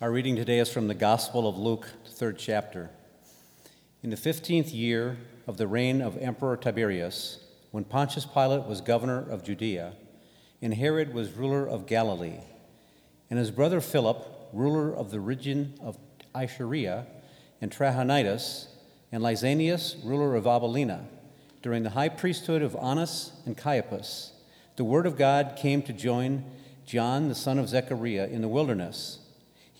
Our reading today is from the Gospel of Luke, the third chapter. In the fifteenth year of the reign of Emperor Tiberius, when Pontius Pilate was governor of Judea, and Herod was ruler of Galilee, and his brother Philip, ruler of the region of Ituraea, and Trachonitis, and Lysanias, ruler of Abilene, during the high priesthood of Annas and Caiaphas, the word of God came to join John, the son of Zechariah, in the wilderness.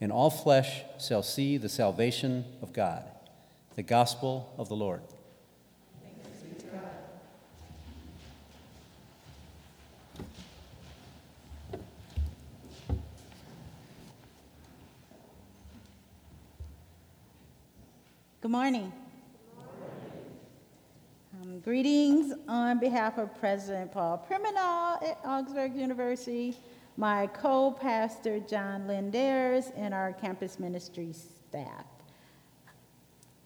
and all flesh shall see the salvation of God. The gospel of the Lord. Good morning. Um, greetings on behalf of President Paul Pribbenow at Augsburg University, my co pastor John Lind-Ayres, and our campus ministry staff.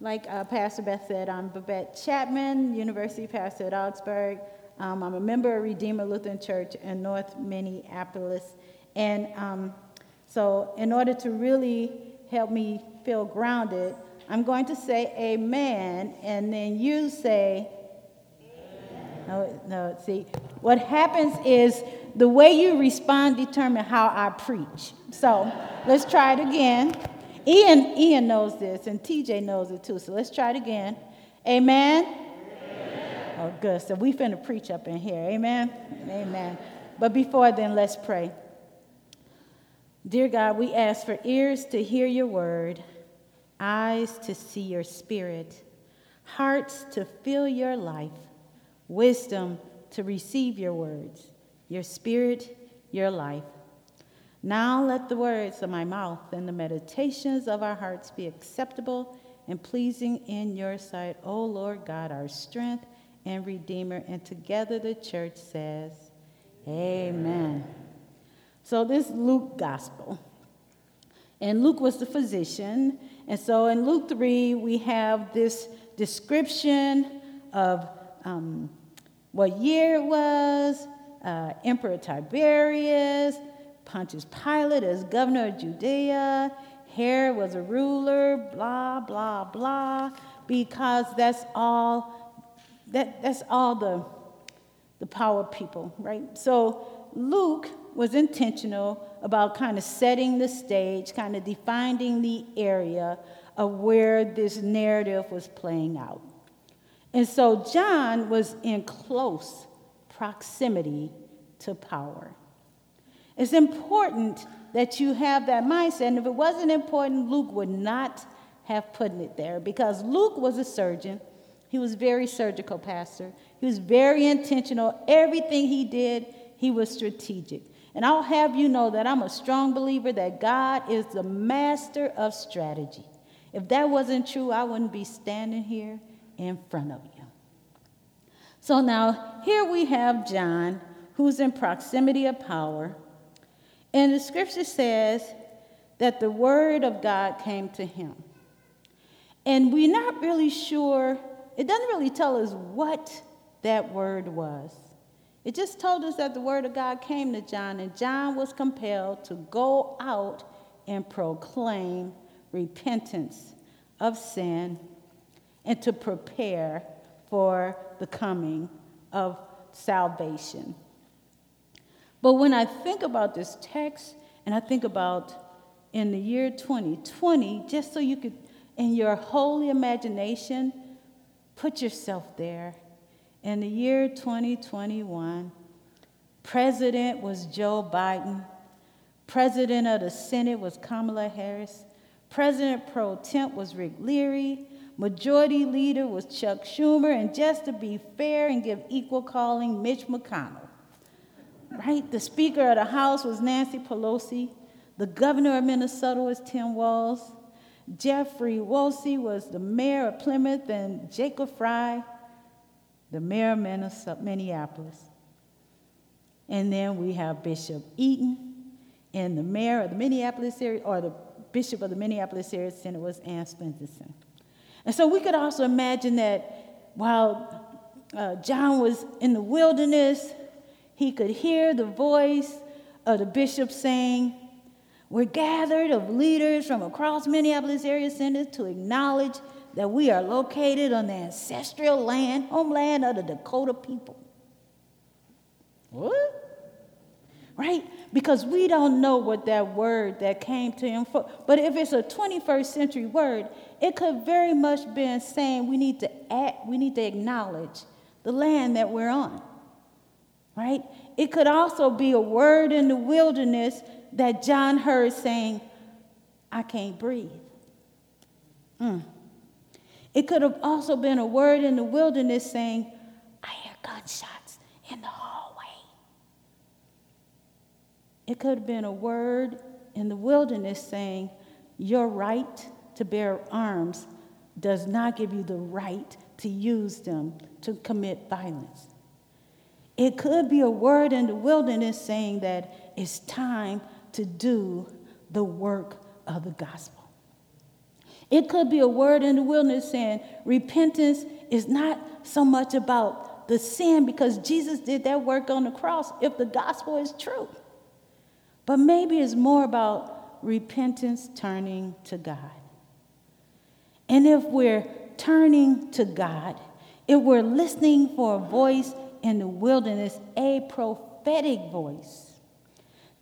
Like uh, Pastor Beth said, I'm Babette Chatman, University pastor at Augsburg. Um, I'm a member of Redeemer Lutheran Church in North Minneapolis. And um, so, in order to really help me feel grounded, I'm going to say amen, and then you say, amen. no, no, see, what happens is the way you respond determines how I preach. So let's try it again. Ian, Ian knows this, and TJ knows it too. So let's try it again. Amen. amen. Oh, good. So we finna preach up in here. Amen. Amen. But before then, let's pray. Dear God, we ask for ears to hear your word eyes to see your spirit, hearts to feel your life, wisdom to receive your words, your spirit, your life. Now let the words of my mouth and the meditations of our hearts be acceptable and pleasing in your sight, O Lord God, our strength and Redeemer. And together the church says, Amen. Amen. So, this Luke gospel. And Luke was the physician, and so in Luke 3, we have this description of um, what year it was, uh, Emperor Tiberius, Pontius Pilate as governor of Judea, Herod was a ruler, blah, blah, blah, because that's all, that, that's all the, the power people, right? So Luke was intentional about kind of setting the stage, kind of defining the area of where this narrative was playing out. And so John was in close proximity to power. It's important that you have that mindset. And if it wasn't important, Luke would not have put it there because Luke was a surgeon. He was very surgical, Pastor. He was very intentional. Everything he did, he was strategic. And I'll have you know that I'm a strong believer that God is the master of strategy. If that wasn't true, I wouldn't be standing here in front of you. So now, here we have John, who's in proximity of power. And the scripture says that the word of God came to him. And we're not really sure, it doesn't really tell us what that word was. It just told us that the word of God came to John, and John was compelled to go out and proclaim repentance of sin and to prepare for the coming of salvation. But when I think about this text, and I think about in the year 2020, just so you could, in your holy imagination, put yourself there. In the year 2021, president was Joe Biden, president of the Senate was Kamala Harris, president pro temp was Rick Leahy, majority leader was Chuck Schumer, and just to be fair and give equal calling, Mitch McConnell. Right? The Speaker of the House was Nancy Pelosi. The governor of Minnesota was Tim Walz. Jeffrey Wosje was the mayor of Plymouth, and Jacob Fry, the mayor of Minnesota, Minneapolis. And then we have Bishop Eaton, and the mayor of the Minneapolis area, or the bishop of the Minneapolis area synod was Ann Svennungsen. And so we could also imagine that while uh, John was in the wilderness, he could hear the voice of the bishop saying, We're gathered of leaders from across Minneapolis area centers to acknowledge that we are located on the ancestral land, homeland of the Dakota people. What? Right? Because we don't know what that word that came to him for. But if it's a 21st century word, it could very much be saying we need to act, we need to acknowledge the land that we're on. Right? It could also be a word in the wilderness that John heard saying, I can't breathe. Mm. It could have also been a word in the wilderness saying, I hear gunshots in the hallway. It could have been a word in the wilderness saying, Your right to bear arms does not give you the right to use them to commit violence. It could be a word in the wilderness saying that it's time to do the work of the gospel. It could be a word in the wilderness saying repentance is not so much about the sin because Jesus did that work on the cross if the gospel is true. But maybe it's more about repentance turning to God. And if we're turning to God, if we're listening for a voice in the wilderness, a prophetic voice,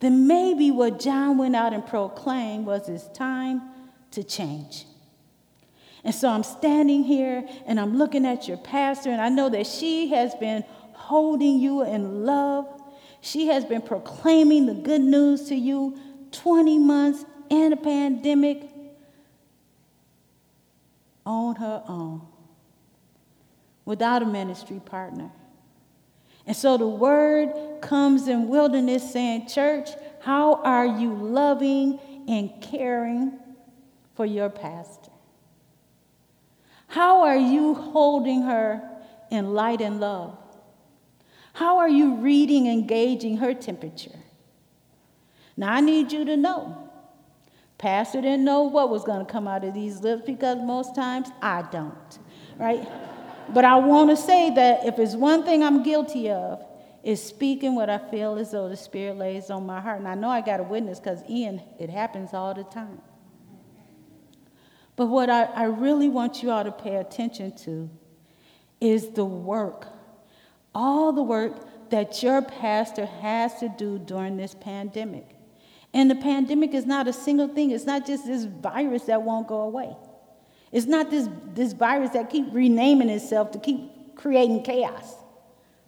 then maybe what John went out and proclaimed was it's time to change. And so I'm standing here and I'm looking at your pastor, and I know that she has been holding you in love. She has been proclaiming the good news to you 20 months in a pandemic on her own without a ministry partner. And so the word comes in wilderness saying, Church, how are you loving and caring for your pastor? How are you holding her in light and love? How are you reading and gauging her temperature? Now, I need you to know. Pastor didn't know what was going to come out of these lips because most times I don't, right? But I want to say that if it's one thing I'm guilty of, is speaking what I feel as though the Spirit lays on my heart. And I know I got a witness because, Ian, it happens all the time. But what I, I really want you all to pay attention to is the work, all the work that your pastor has to do during this pandemic. And the pandemic is not a single thing, it's not just this virus that won't go away. It's not this, this virus that keep renaming itself to keep creating chaos,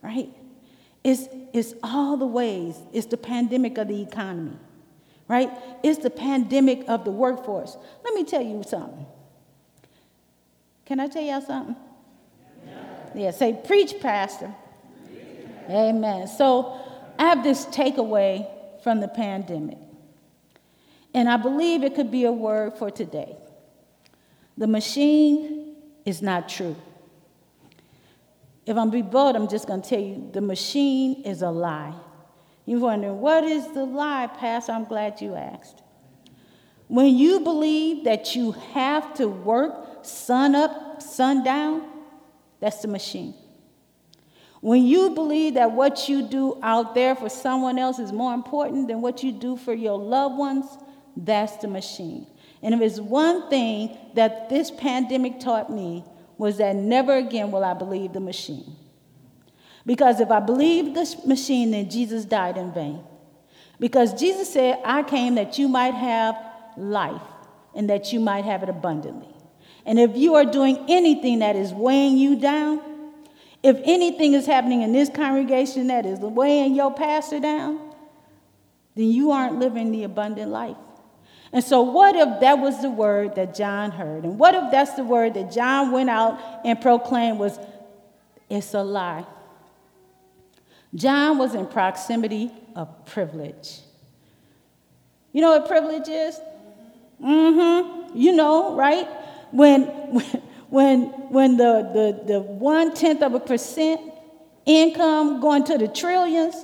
right? It's, it's all the ways. It's the pandemic of the economy, right? It's the pandemic of the workforce. Let me tell you something. Can I tell y'all something? Yeah, yeah say, preach, Pastor. Amen. So I have this takeaway from the pandemic. And I believe it could be a word for today. The machine is not true. If I'm be bold, I'm just going to tell you the machine is a lie. You're wondering, what is the lie, Pastor? I'm glad you asked. When you believe that you have to work sun up, sun down, that's the machine. When you believe that what you do out there for someone else is more important than what you do for your loved ones, that's the machine. And if it's one thing that this pandemic taught me was that never again will I believe the machine. Because if I believe the machine, then Jesus died in vain. Because Jesus said, I came that you might have life and that you might have it abundantly. And if you are doing anything that is weighing you down, if anything is happening in this congregation that is weighing your pastor down, then you aren't living the abundant life. And so, what if that was the word that John heard? And what if that's the word that John went out and proclaimed was, it's a lie? John was in proximity of privilege. You know what privilege is? Mm hmm. you know, right? When, when, when when the, the, the one tenth of a percent income going to the trillions,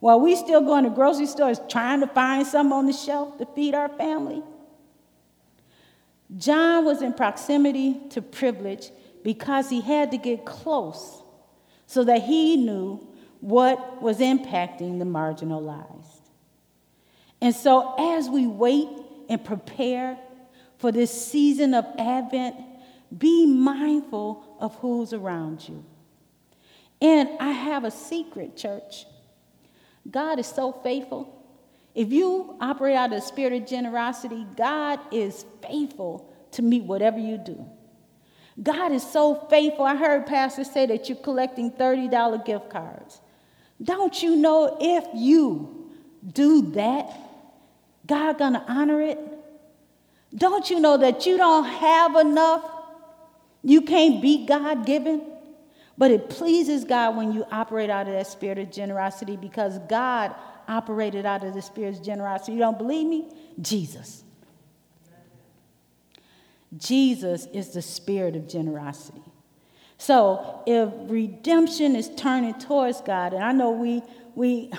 while we still going to grocery stores trying to find something on the shelf to feed our family. John was in proximity to privilege because he had to get close so that he knew what was impacting the marginalized. And so, as we wait and prepare for this season of Advent, be mindful of who's around you. And I have a secret, church. God is so faithful. If you operate out of the spirit of generosity, God is faithful to meet whatever you do. God is so faithful. I heard pastors say that you're collecting $30 gift cards. Don't you know if you do that, God gonna honor it? Don't you know that you don't have enough? You can't beat God given? But it pleases God when you operate out of that spirit of generosity because God operated out of the spirit of generosity. You don't believe me? Jesus. Jesus is the spirit of generosity. So if redemption is turning towards God, and I know we we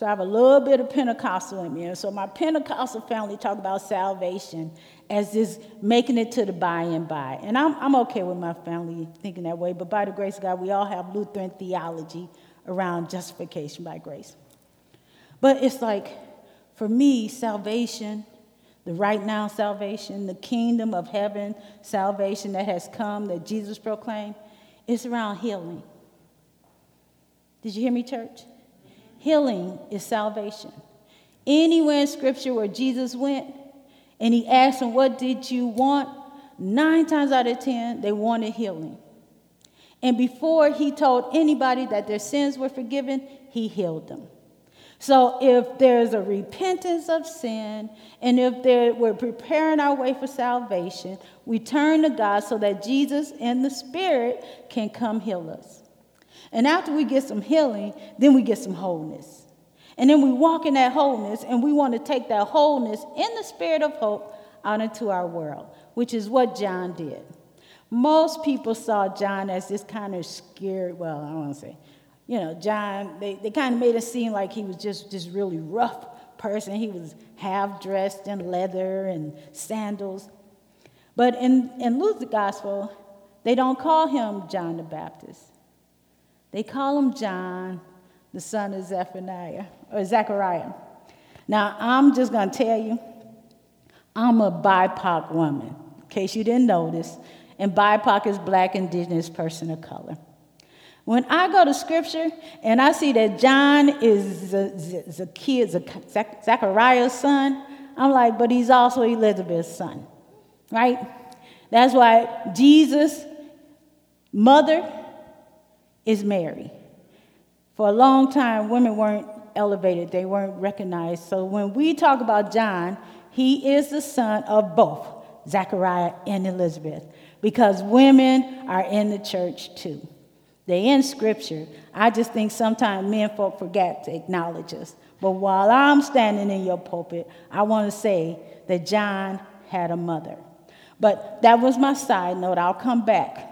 so I have a little bit of Pentecostal in me. And so my Pentecostal family talk about salvation as this making it to the by and by. And I'm, I'm okay with my family thinking that way, but by the grace of God, we all have Lutheran theology around justification by grace. But it's like, for me, salvation, the right now salvation, the kingdom of heaven salvation that has come, that Jesus proclaimed, it's around healing. Did you hear me, church? Healing is salvation. Anywhere in Scripture where Jesus went and he asked them, What did you want? Nine times out of ten, they wanted healing. And before he told anybody that their sins were forgiven, he healed them. So if there's a repentance of sin, and if we're preparing our way for salvation, we turn to God so that Jesus and the Spirit can come heal us. And after we get some healing, then we get some wholeness. And then we walk in that wholeness, and we want to take that wholeness in the spirit of hope out into our world, which is what John did. Most people saw John as this kind of scared, well, I don't want to say, you know, John, they, they kind of made it seem like he was just this really rough person. He was half dressed in leather and sandals. But in, in Luke's gospel, they don't call him John the Baptist. They call him John, the son of Zephaniah, or Zechariah. Now, I'm just going to tell you, I'm a BIPOC woman, in case you didn't notice. And BIPOC is black, indigenous person of color. When I go to scripture and I see that John is Zechariah's son, I'm like, but he's also Elizabeth's son, right? That's why Jesus' mother is Mary. For a long time, women weren't elevated, they weren't recognized. So when we talk about John, he is the son of both Zechariah and Elizabeth because women are in the church too. They in scripture. I just think sometimes men folk forget to acknowledge us. But while I'm standing in your pulpit, I want to say that John had a mother. But that was my side note. I'll come back.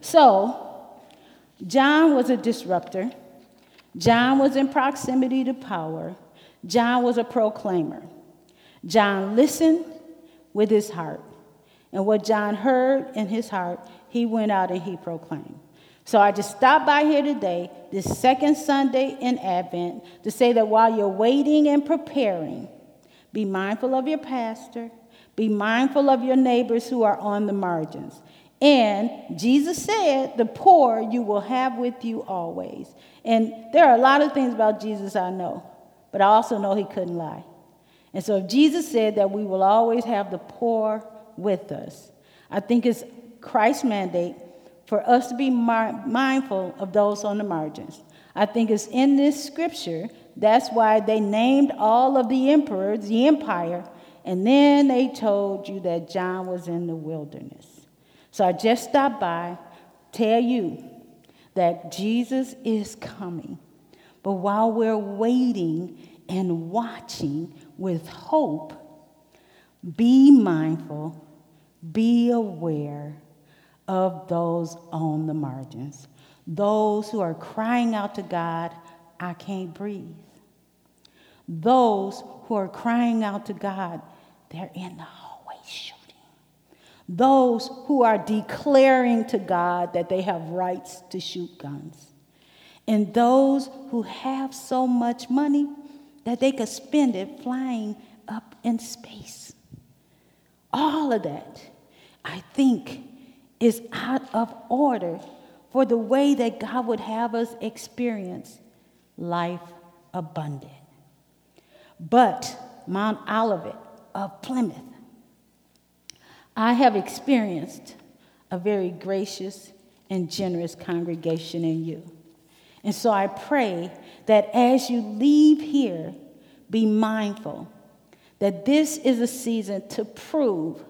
So, John was a disruptor. John was in proximity to power. John was a proclaimer. John listened with his heart. And what John heard in his heart, he went out and he proclaimed. So I just stopped by here today, this second Sunday in Advent, to say that while you're waiting and preparing, be mindful of your pastor, be mindful of your neighbors who are on the margins. And Jesus said, The poor you will have with you always. And there are a lot of things about Jesus I know, but I also know he couldn't lie. And so if Jesus said that we will always have the poor with us, I think it's Christ's mandate for us to be mindful of those on the margins. I think it's in this scripture. That's why they named all of the emperors, the empire, and then they told you that John was in the wilderness. So I just stopped by, tell you that Jesus is coming. But while we're waiting and watching with hope, be mindful, be aware of those on the margins, those who are crying out to God, I can't breathe. Those who are crying out to God, they're in the hallway. Those who are declaring to God that they have rights to shoot guns. And those who have so much money that they could spend it flying up in space. All of that, I think, is out of order for the way that God would have us experience life abundant. But Mount Olivet of Plymouth, I have experienced a very gracious and generous congregation in you. And so I pray that as you leave here, be mindful that this is a season to prove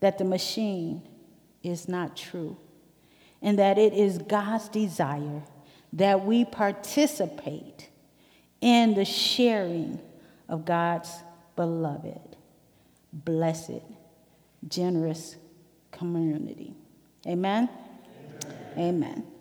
that the machine is not true and that it is God's desire that we participate in the sharing of God's beloved, blessed, generous community. Amen? Amen. Amen.